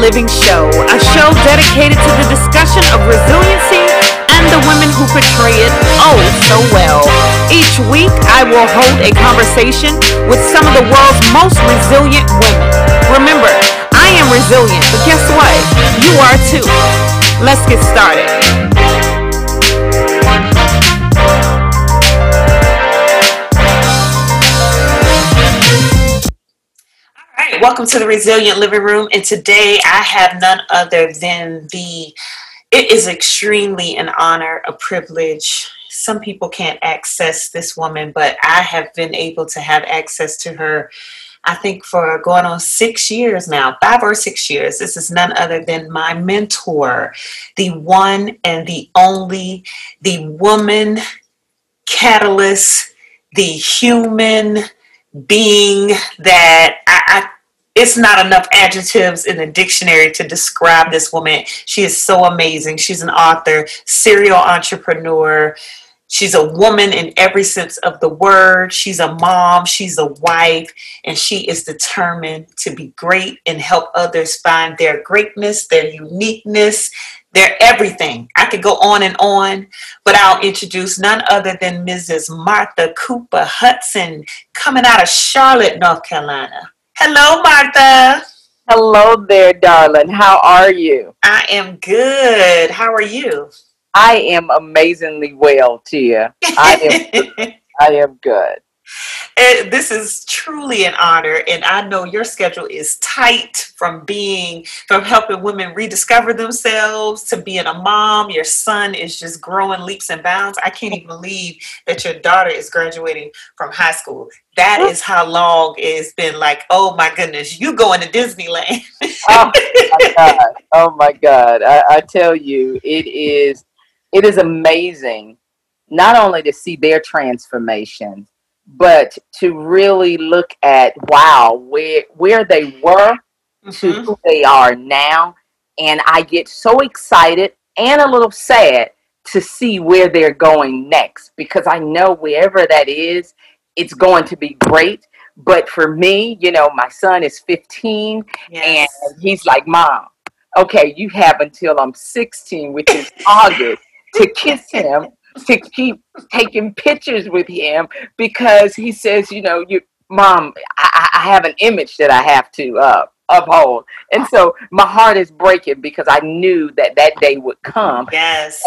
Living Show, a show dedicated to the discussion of resiliency and the women who portray it oh so well. Each week, I will hold a conversation with some of the world's most resilient women. Remember, I am resilient, but guess what? You are too. Let's get started. Welcome to the Resilient Living Room. And today I have none other than the, it is extremely an honor, a privilege. Some people can't access this woman, but I have been able to have access to her, I think, for going on six years now, five or six years. This is none other than my mentor, the one and the only, the woman catalyst, the human being that I, I it's not enough adjectives in the dictionary to describe this woman. She is so amazing. She's an author, serial entrepreneur. She's a woman in every sense of the word. She's a mom, she's a wife, and she is determined to be great and help others find their greatness, their uniqueness, their everything. I could go on and on, but I'll introduce none other than Mrs. Martha Cooper Hudson coming out of Charlotte, North Carolina. Hello, Martha. Hello there, darling. How are you? I am good. How are you? I am amazingly well, Teia. I am I am good. And this is truly an honor, and I know your schedule is tight from being from helping women rediscover themselves to being a mom. Your son is just growing leaps and bounds. I can't even believe that your daughter is graduating from high school. That is how long it's been like, oh my goodness, you going to Disneyland. oh my God. Oh my God. I, I tell you, it is it is amazing not only to see their transformation but to really look at wow where where they were mm-hmm. to who they are now and i get so excited and a little sad to see where they're going next because i know wherever that is it's going to be great but for me you know my son is 15 yes. and he's like mom okay you have until i'm 16 which is august to kiss him to keep taking pictures with him because he says, you know, you mom, I, I have an image that I have to uh, uphold. And so my heart is breaking because I knew that that day would come. Yes.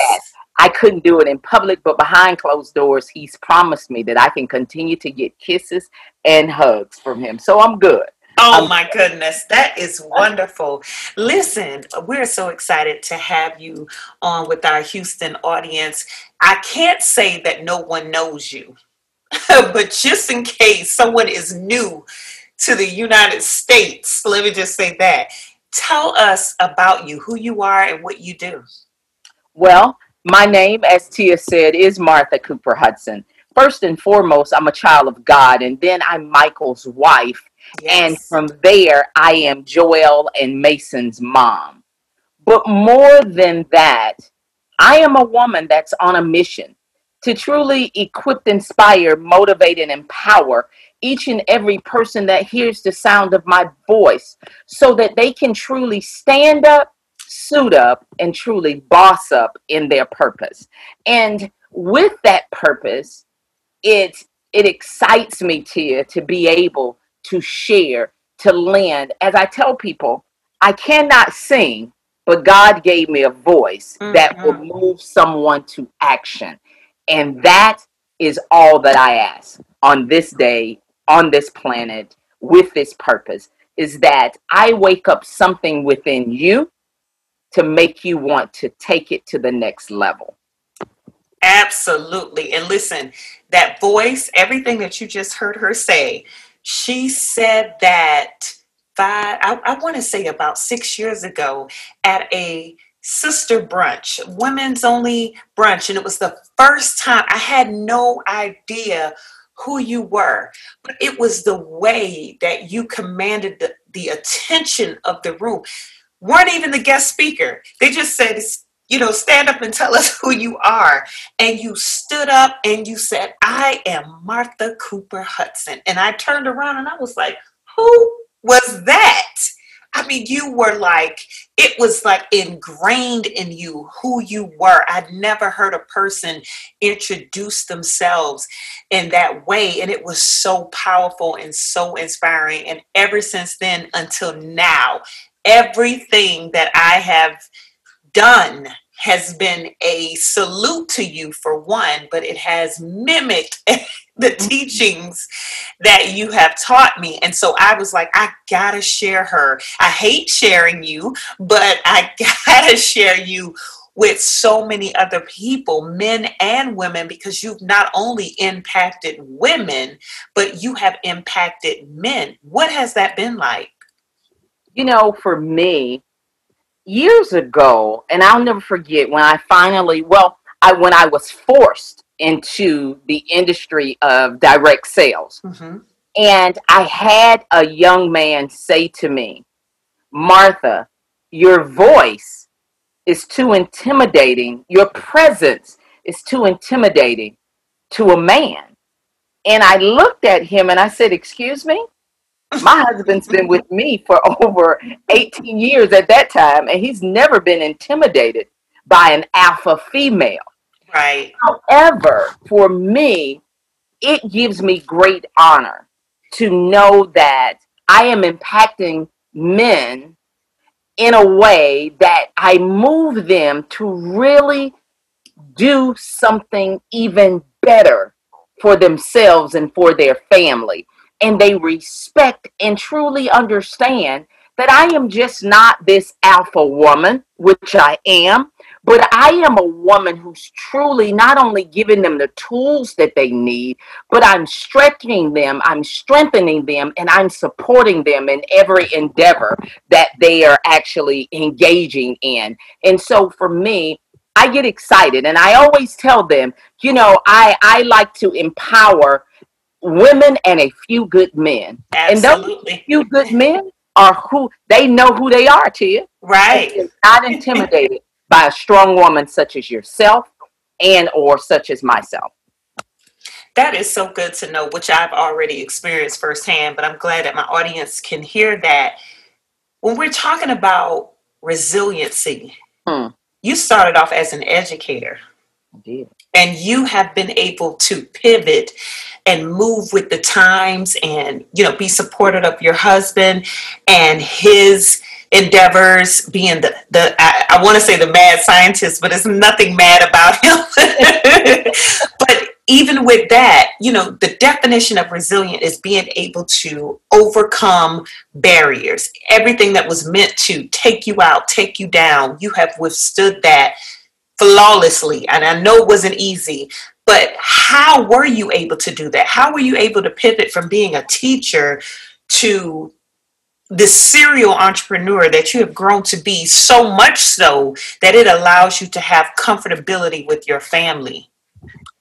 I couldn't do it in public, but behind closed doors, he's promised me that I can continue to get kisses and hugs from him. So I'm good. Oh my goodness, that is wonderful. Listen, we're so excited to have you on with our Houston audience. I can't say that no one knows you, but just in case someone is new to the United States, let me just say that. Tell us about you, who you are, and what you do. Well, my name, as Teia said, is Martha Cooper Hudson. First and foremost, I'm a child of God, and then I'm Michael's wife and from there, I am Joel and Mason's mom. But more than that, I am a woman that's on a mission to truly equip, inspire, motivate, and empower each and every person that hears the sound of my voice so that they can truly stand up, suit up, and truly boss up in their purpose. And with that purpose, it it excites me, Teia, to be able to share, to lend. As I tell people, I cannot sing, but God gave me a voice mm-hmm. that will move someone to action. And that is all that I ask on this day, on this planet, with this purpose is that I wake up something within you to make you want to take it to the next level. Absolutely. And listen, that voice, everything that you just heard her say, she said that five, I, I want to say about six years ago at a sister brunch, women's only brunch. And it was the first time I had no idea who you were, but it was the way that you commanded the, the attention of the room. Weren't even the guest speaker. They just said, you know, stand up and tell us who you are. And you stood up and you said, I am Martha Cooper Hudson. And I turned around and I was like, who was that? I mean, you were like, it was like ingrained in you who you were. I'd never heard a person introduce themselves in that way. And it was so powerful and so inspiring. And ever since then until now, everything that I have done has been a salute to you for one, but it has mimicked the mm-hmm. teachings that you have taught me. And so I was like, I gotta share her. I hate sharing you, but I gotta share you with so many other people, men and women, because you've not only impacted women, but you have impacted men. What has that been like? You know, for me, years ago, and I'll never forget when I finally, well, I when I was forced into the industry of direct sales. Mm-hmm. And I had a young man say to me, Martha, your voice is too intimidating. Your presence is too intimidating to a man. And I looked at him and I said, Excuse me? My husband's been with me for over 18 years at that time, and he's never been intimidated by an alpha female. Right. However, for me, it gives me great honor to know that I am impacting men in a way that I move them to really do something even better for themselves and for their family and they respect and truly understand that I am just not this alpha woman, which I am, but I am a woman who's truly not only giving them the tools that they need, but I'm stretching them, I'm strengthening them, and I'm supporting them in every endeavor that they are actually engaging in. And so for me, I get excited and I always tell them, you know, I, I like to empower women and a few good men. Absolutely. And those few good men are who they know who they are to you. Right. Not intimidated by a strong woman such as yourself and or such as myself. That is so good to know, which I've already experienced firsthand, but I'm glad that my audience can hear that. When we're talking about resiliency, hmm. you started off as an educator. And you have been able to pivot and move with the times and you know be supportive of your husband and his endeavors being the, the I, I want to say the mad scientist but it's nothing mad about him. But even with that you know the definition of resilient is being able to overcome barriers. Everything that was meant to take you out take you down you have withstood that flawlessly. And I know it wasn't easy, but how were you able to do that? How were you able to pivot from being a teacher to the serial entrepreneur that you have grown to be so much so that it allows you to have comfortability with your family?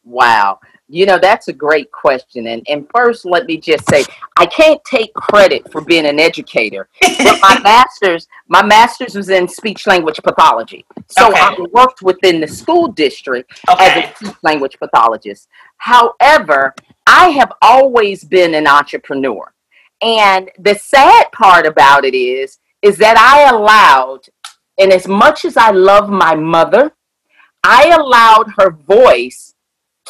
Wow. You know, that's a great question. And, and first, let me just say, I can't take credit for being an educator. but my master's, my master's was in speech language pathology. So okay. I worked within the school district okay. as a speech language pathologist. However, I have always been an entrepreneur. And the sad part about it is, is that I allowed, and as much as I love my mother, I allowed her voice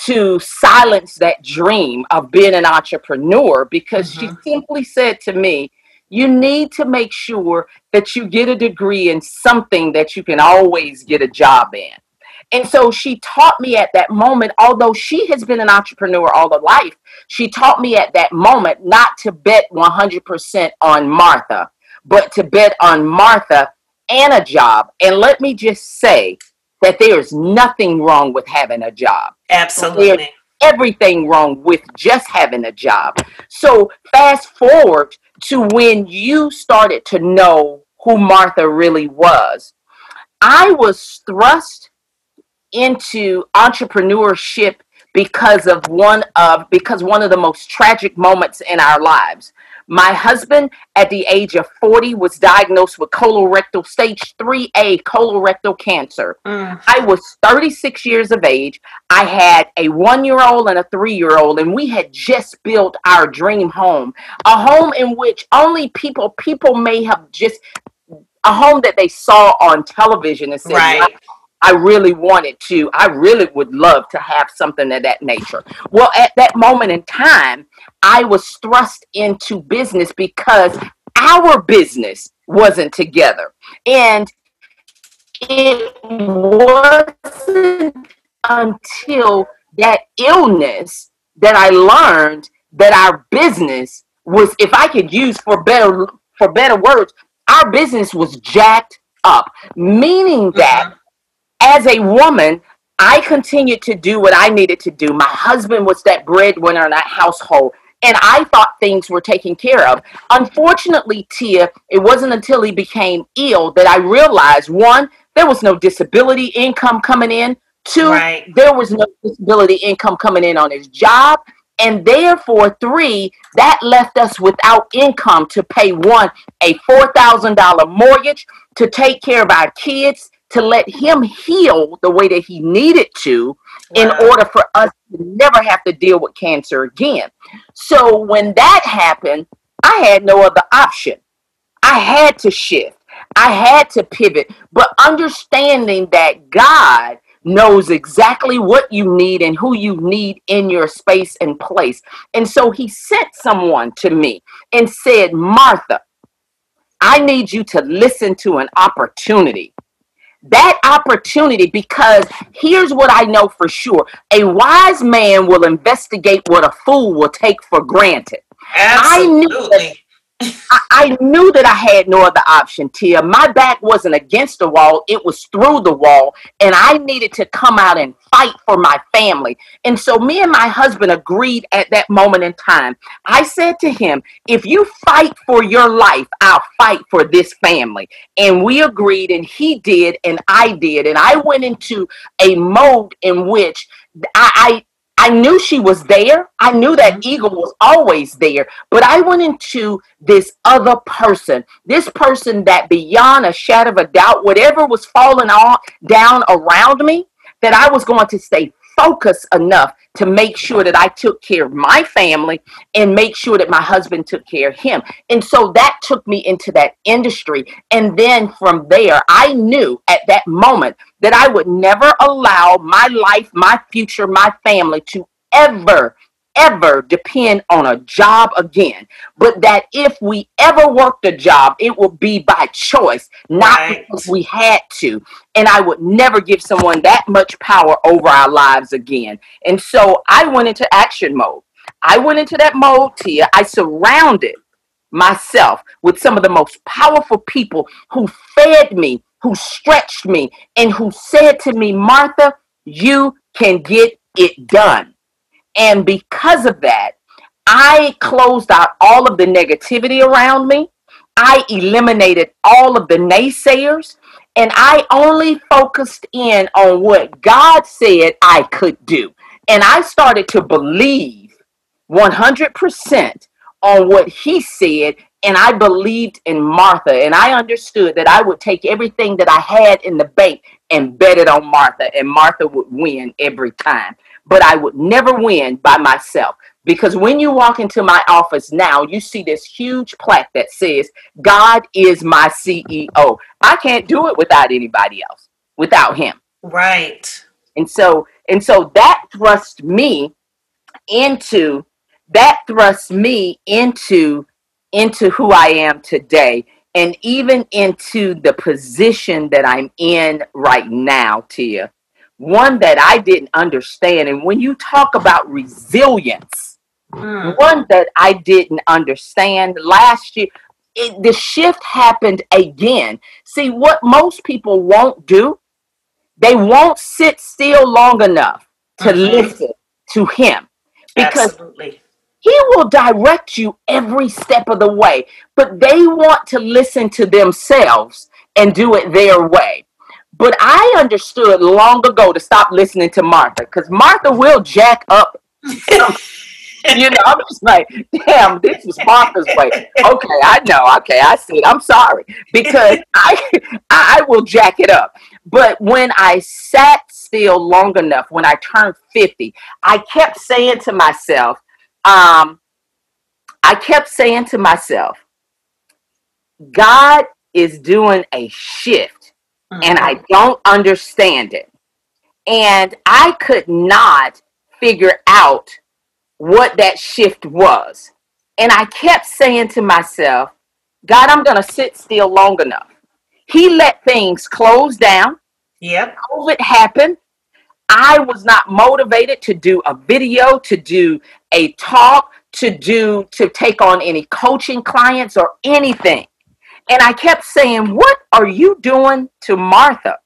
to silence that dream of being an entrepreneur because mm-hmm. she simply said to me, you need to make sure that you get a degree in something that you can always get a job in. And so she taught me at that moment, although she has been an entrepreneur all her life, she taught me at that moment not to bet 100% on Martha, but to bet on Martha and a job. And let me just say, that there is nothing wrong with having a job. Absolutely. Everything wrong with just having a job. So fast forward to when you started to know who Martha really was. I was thrust into entrepreneurship because of one of because one of the most tragic moments in our lives. My husband, at the age of 40, was diagnosed with colorectal stage 3A colorectal cancer. Mm. I was 36 years of age. I had a one year old and a three year old, and we had just built our dream home. A home in which only people, people may have just a home that they saw on television and said, right. I really wanted to, I really would love to have something of that nature. Well, at that moment in time, I was thrust into business because our business wasn't together. And it wasn't until that illness that I learned that our business was, if I could use for better for better words, our business was jacked up. Meaning that mm-hmm as a woman, I continued to do what I needed to do. My husband was that breadwinner in that household. And I thought things were taken care of. Unfortunately, Teia, it wasn't until he became ill that I realized one, there was no disability income coming in. Two, right. there was no disability income coming in on his job. And therefore, three, that left us without income to pay one, a $4,000 mortgage, to take care of our kids, to let him heal the way that he needed to wow. in order for us to never have to deal with cancer again. So when that happened, I had no other option. I had to shift. I had to pivot, but understanding that God knows exactly what you need and who you need in your space and place. And so he sent someone to me and said, Martha, I need you to listen to an opportunity that opportunity because here's what I know for sure a wise man will investigate what a fool will take for granted. Absolutely. I knew that I, I, knew that I had no other option, Teia. My back wasn't against the wall, it was through the wall, and I needed to come out and fight for my family. And so, me and my husband agreed at that moment in time. I said to him, If you fight for your life, I'll fight for this family. And we agreed, and he did, and I did. And I went into a mode in which I, I knew she was there. I knew that mm-hmm. eagle was always there. But I went into this other person, this person that beyond a shadow of a doubt, whatever was falling on down around me, that I was going to stay focused enough to make sure that I took care of my family and make sure that my husband took care of him. And so that took me into that industry. And then from there, I knew at that moment that I would never allow my life, my future, my family to ever ever depend on a job again, but that if we ever worked a job, it would be by choice, not right. because we had to. And I would never give someone that much power over our lives again. And so I went into action mode. I went into that mode, Teia. I surrounded myself with some of the most powerful people who fed me, who stretched me, and who said to me, Martha, you can get it done. And because of that, I closed out all of the negativity around me. I eliminated all of the naysayers and I only focused in on what God said I could do. And I started to believe 100% on what He said. And I believed in Martha. And I understood that I would take everything that I had in the bank and bet it on Martha. And Martha would win every time but I would never win by myself. Because when you walk into my office now, you see this huge plaque that says, God is my CEO. I can't do it without anybody else, without him. Right. And so, and so that thrust me into that thrusts me into into who I am today and even into the position that I'm in right now, Teia one that I didn't understand. And when you talk about resilience, mm. one that I didn't understand last year, it, the shift happened again. See, what most people won't do, they won't sit still long enough to mm-hmm. listen to him because Absolutely. he will direct you every step of the way, but they want to listen to themselves and do it their way. But I understood long ago to stop listening to Martha because Martha will jack up. you know, I'm just like, damn, this is Martha's way. Okay, I know. Okay, I see it. I'm sorry because I I will jack it up. But when I sat still long enough, when I turned 50, I kept saying to myself, um, I kept saying to myself, God is doing a shift mm-hmm. and I don't understand it. And I could not figure out what that shift was. And I kept saying to myself, God, I'm going to sit still long enough. He let things close down. Yep. COVID happened. I was not motivated to do a video, to do a talk, to do to take on any coaching clients or anything. And I kept saying, "What are you doing to Martha?"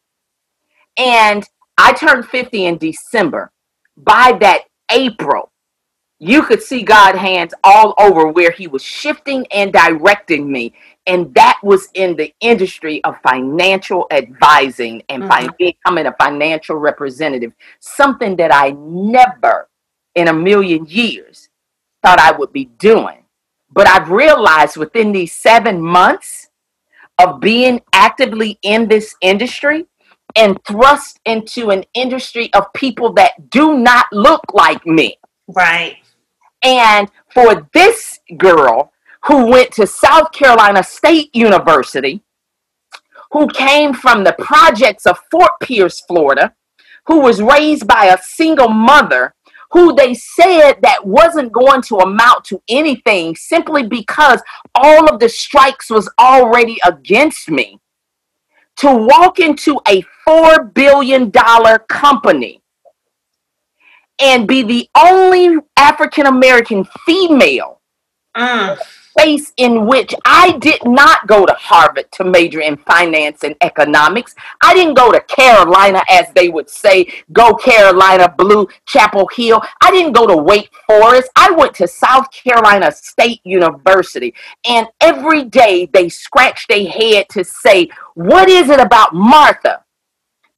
And I turned 50 in December. By that April, you could see God hands all over where he was shifting and directing me and that was in the industry of financial advising and mm-hmm. becoming a financial representative something that i never in a million years thought i would be doing but i've realized within these seven months of being actively in this industry and thrust into an industry of people that do not look like me. Right. And for this girl who went to South Carolina State University, who came from the projects of Fort Pierce, Florida, who was raised by a single mother who they said that wasn't going to amount to anything simply because all of the strikes was already against me. To walk into a 4 billion dollar company and be the only African American female mm space in which I did not go to Harvard to major in finance and economics. I didn't go to Carolina, as they would say, go Carolina, Blue, Chapel Hill. I didn't go to Wake Forest. I went to South Carolina State University. And every day they scratch their head to say, what is it about Martha?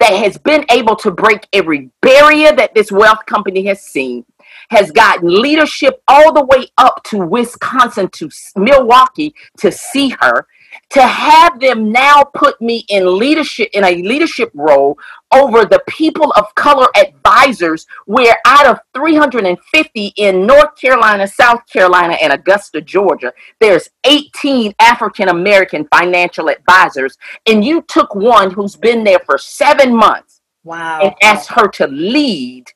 That has been able to break every barrier that this wealth company has seen has gotten leadership all the way up to Wisconsin to Milwaukee to see her to have them now put me in leadership in a leadership role over the people of color advisors where out of 350 in North Carolina, South Carolina and Augusta, Georgia, there's 18 African American financial advisors and you took one who's been there for 7 months wow. and asked her to lead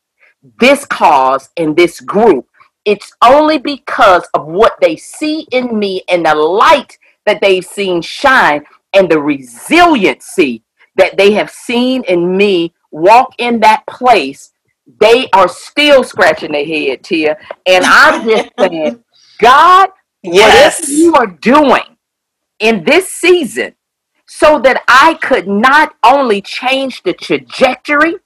this cause and this group. It's only because of what they see in me and the light that they've seen shine and the resiliency that they have seen in me walk in that place. They are still scratching their head, Teia. And I'm just saying, God, yes. whatever you are doing in this season, so that I could not only change the trajectory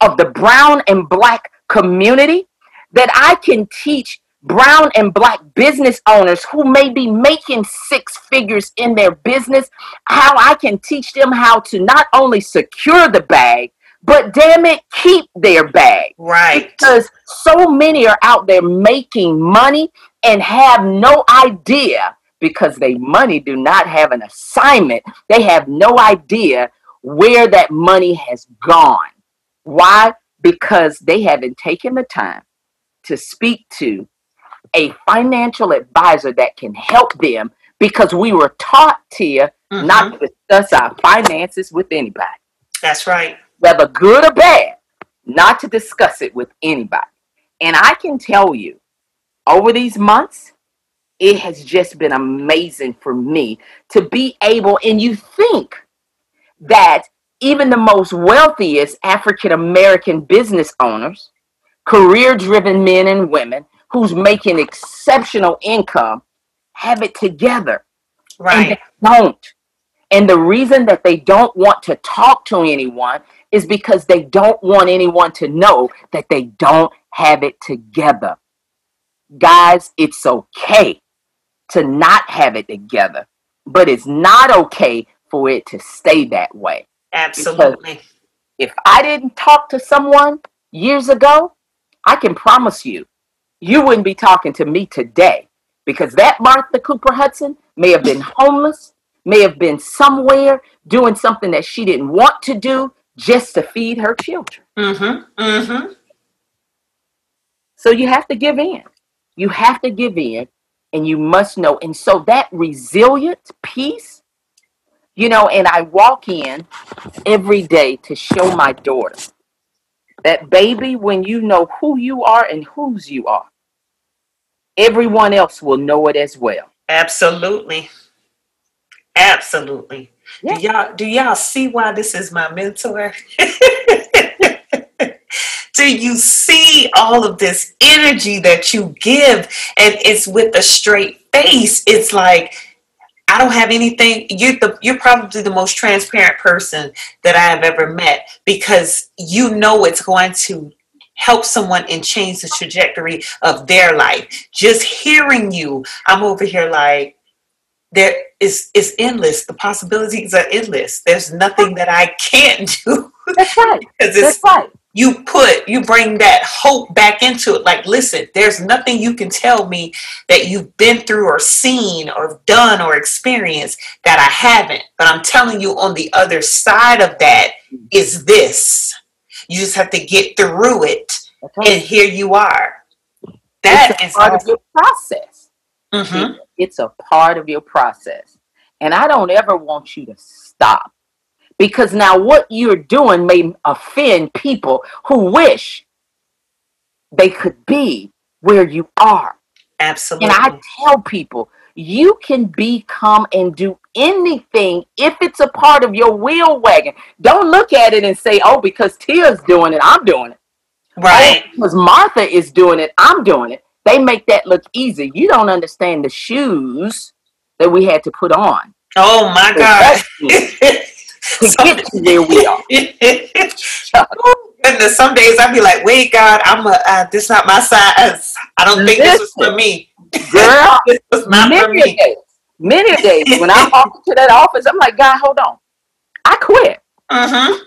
of the brown and black community that I can teach brown and black business owners who may be making six figures in their business how I can teach them how to not only secure the bag but damn it keep their bag. Right. Because so many are out there making money and have no idea because they money do not have an assignment. They have no idea where that money has gone. Why because they haven't taken the time to speak to a financial advisor that can help them because we were taught here mm-hmm. not to discuss our finances with anybody. That's right. Whether good or bad, not to discuss it with anybody. And I can tell you, over these months, it has just been amazing for me to be able, and you think that even the most wealthiest African American business owners, career driven men and women who's making exceptional income have it together. Right. And don't. And the reason that they don't want to talk to anyone is because they don't want anyone to know that they don't have it together. Guys, it's okay to not have it together, but it's not okay for it to stay that way. Absolutely. Because if I didn't talk to someone years ago, I can promise you, you wouldn't be talking to me today because that Martha Cooper Hudson may have been homeless, may have been somewhere doing something that she didn't want to do just to feed her children. Mm-hmm. Mm-hmm. So you have to give in. You have to give in and you must know. And so that resilient piece You know, and I walk in every day to show my daughter that baby, when you know who you are and whose you are, everyone else will know it as well. Absolutely. Absolutely. Yeah. Do y'all do y'all see why this is my mentor? do you see all of this energy that you give and it's with a straight face it's like i don't have anything you're the you're probably the most transparent person that i have ever met because you know it's going to help someone and change the trajectory of their life. Just hearing you i'm over here like there is is endless. The possibilities are endless. There's nothing that i can't do that's right. that's right you put you bring that hope back into it. Like listen there's nothing you can tell me that you've been through or seen or done or experienced that i haven't. But i'm telling you on the other side of that is this. You just have to get through it okay. and here you are. That is part awesome. of your process. Mm-hmm. it's a part of your process. And i don't ever want you to stop because now what you're doing may offend people who wish they could be where you are. Absolutely. And I tell people, you can become and do anything if it's a part of your wheel wagon. Don't look at it and say, oh, because Teia's doing it, I'm doing it. Oh, right. Oh, because Martha is doing it, I'm doing it. They make that look easy. You don't understand the shoes that we had to put on. Oh my God. to where we are. Goodness, some days I'd be like, "Wait, God, I'm a uh, this not my size. I don't think Listen, this was for me, girl. this was not many for me." Days, many days when I walk into that office, I'm like, "God, hold on, I quit." Mm-hmm.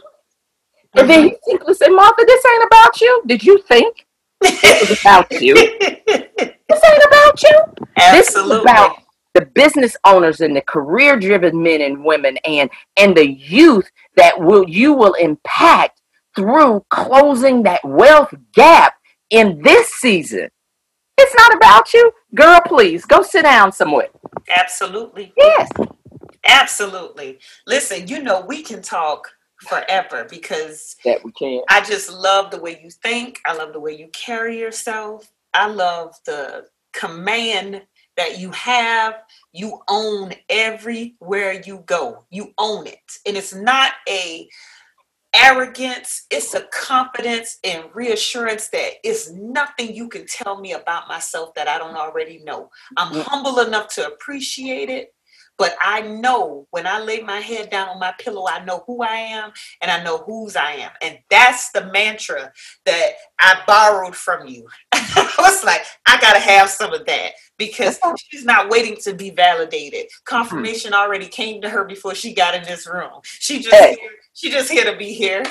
And then he simply said, "Martha, this ain't about you. Did you think it was about you? this ain't about you. Absolutely. This is about the business owners and the career driven men and women and and the youth that will you will impact through closing that wealth gap in this season. It's not about you. Girl please go sit down somewhere. Absolutely. Yes. Absolutely. Listen you know we can talk forever because that we can i just love the way you think. I love the way you carry yourself. I love the command that you have, you own everywhere you go. You own it. And it's not a arrogance, it's a confidence and reassurance that it's nothing you can tell me about myself that I don't already know. I'm mm. humble enough to appreciate it. But I know when I lay my head down on my pillow, I know who I am and I know whose I am. And that's the mantra that I borrowed from you. I was like, I got to have some of that because she's not waiting to be validated. Mm-hmm. Confirmation already came to her before she got in this room. She just hey. here, she just here to be here.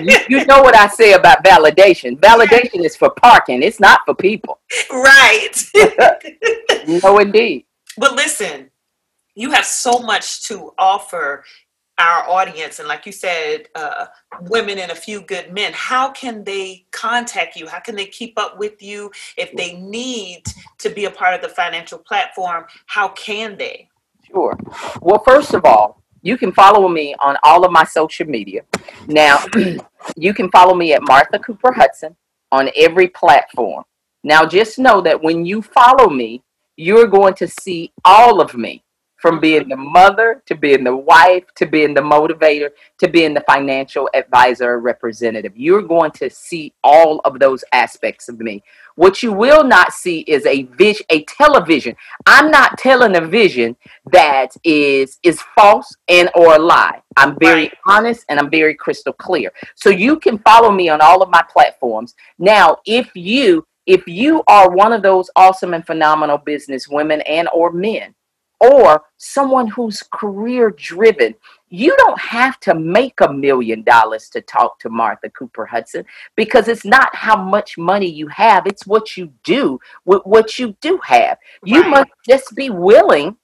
you, you, know what I say about validation. Validation is for parking. It's not for people. Right. no, indeed. But listen, you have so much to offer our audience and like you said uh, women and a few good men how can they contact you? How can they keep up with you if they need to be a part of the financial platform? How can they? Sure. Well first of all you can follow me on all of my social media. Now you can follow me at martha cooper hudson on every platform. Now just know that when you follow me you're going to see all of me from being the mother to being the wife to being the motivator to being the financial advisor representative. You're going to see all of those aspects of me. What you will not see is a vision, a television. I'm not telling a vision that is is false and or a lie. I'm very right. honest and I'm very crystal clear. So you can follow me on all of my platforms. Now, if you if you are one of those awesome and phenomenal business women and or men or someone who's career driven. You don't have to make a million dollars to talk to Martha Cooper Hudson because it's not how much money you have, it's what you do with what you do have. You right. must just be willing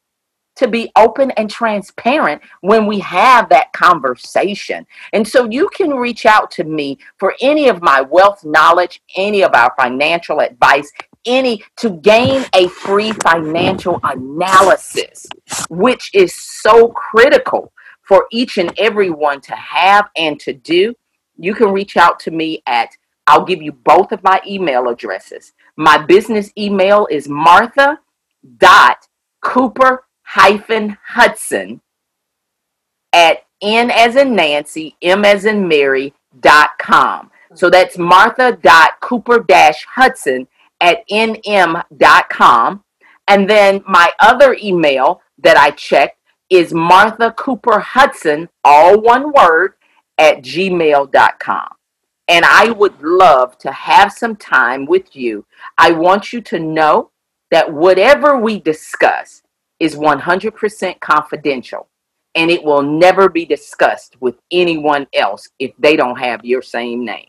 to be open and transparent when we have that conversation. And so you can reach out to me for any of my wealth knowledge, any of our financial advice, any to gain a free financial analysis, which is so critical for each and everyone to have and to do, you can reach out to me at I'll give you both of my email addresses. My business email is martha dot cooper hyphen hudson at n as in nancy m as in mary dot com so that's martha dot cooper dash hudson at nm dot com and then my other email that i checked is martha cooper hudson all one word at gmail.com and I would love to have some time with you. I want you to know that whatever we discuss is 100% confidential and it will never be discussed with anyone else if they don't have your same name.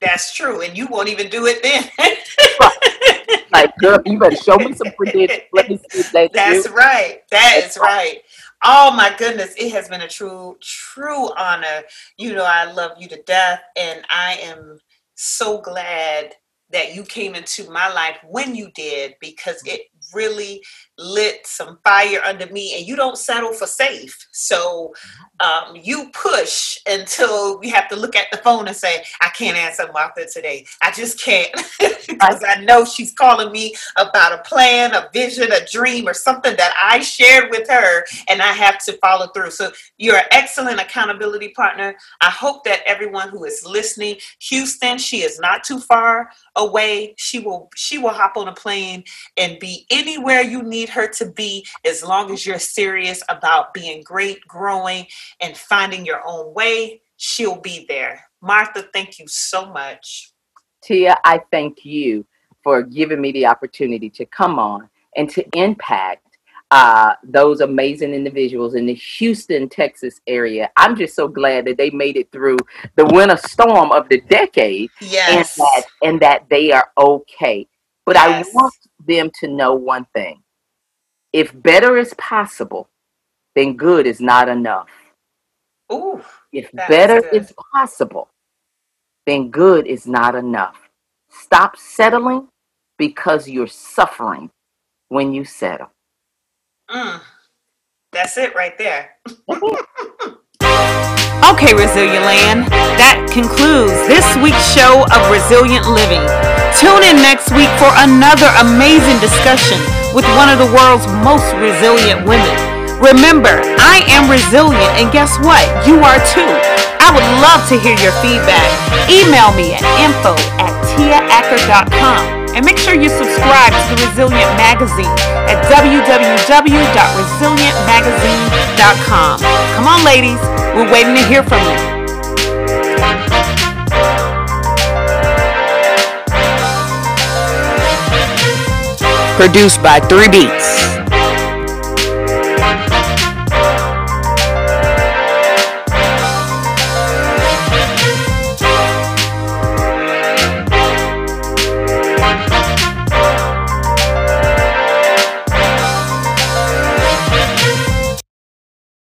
That's true, and you won't even do it then. like, girl, you better show me some credentials. Let me see if that's That's you. right. That that's is right. Oh my goodness, it has been a true, true honor. You know, I love you to death, and I am so glad that you came into my life when you did because it really lit some fire under me and you don't settle for safe. So um, you push until you have to look at the phone and say i can't answer martha today. I just can't. Because i know she's calling me about a plan a vision a dream or something that i shared with her and i have to follow through. So you're an excellent accountability partner. I hope that everyone who is listening houston she is not too far away. She will she will hop on a plane and be anywhere you need her to be as long as you're serious about being great, growing, and finding your own way. She'll be there. Martha, thank you so much. Teia, I thank you for giving me the opportunity to come on and to impact uh, those amazing individuals in the Houston, Texas area. I'm just so glad that they made it through the winter storm of the decade. Yes. And that, and that they are okay. But yes. I want them to know one thing if better is possible, then good is not enough. Ooh, if better is, is possible, then good is not enough. Stop settling because you're suffering when you settle. Mm, that's it right there. okay, Resilient Land, that concludes this week's show of Resilient Living. Tune in next week for another amazing discussion with one of the world's most resilient women. Remember, I am resilient, and guess what? You are too. I would love to hear your feedback. Email me at info at teiaacker.com and make sure you subscribe to the Resilient Magazine at www.resilientmagazine.com. Come on, ladies, we're waiting to hear from you. Produced by 3 Beats.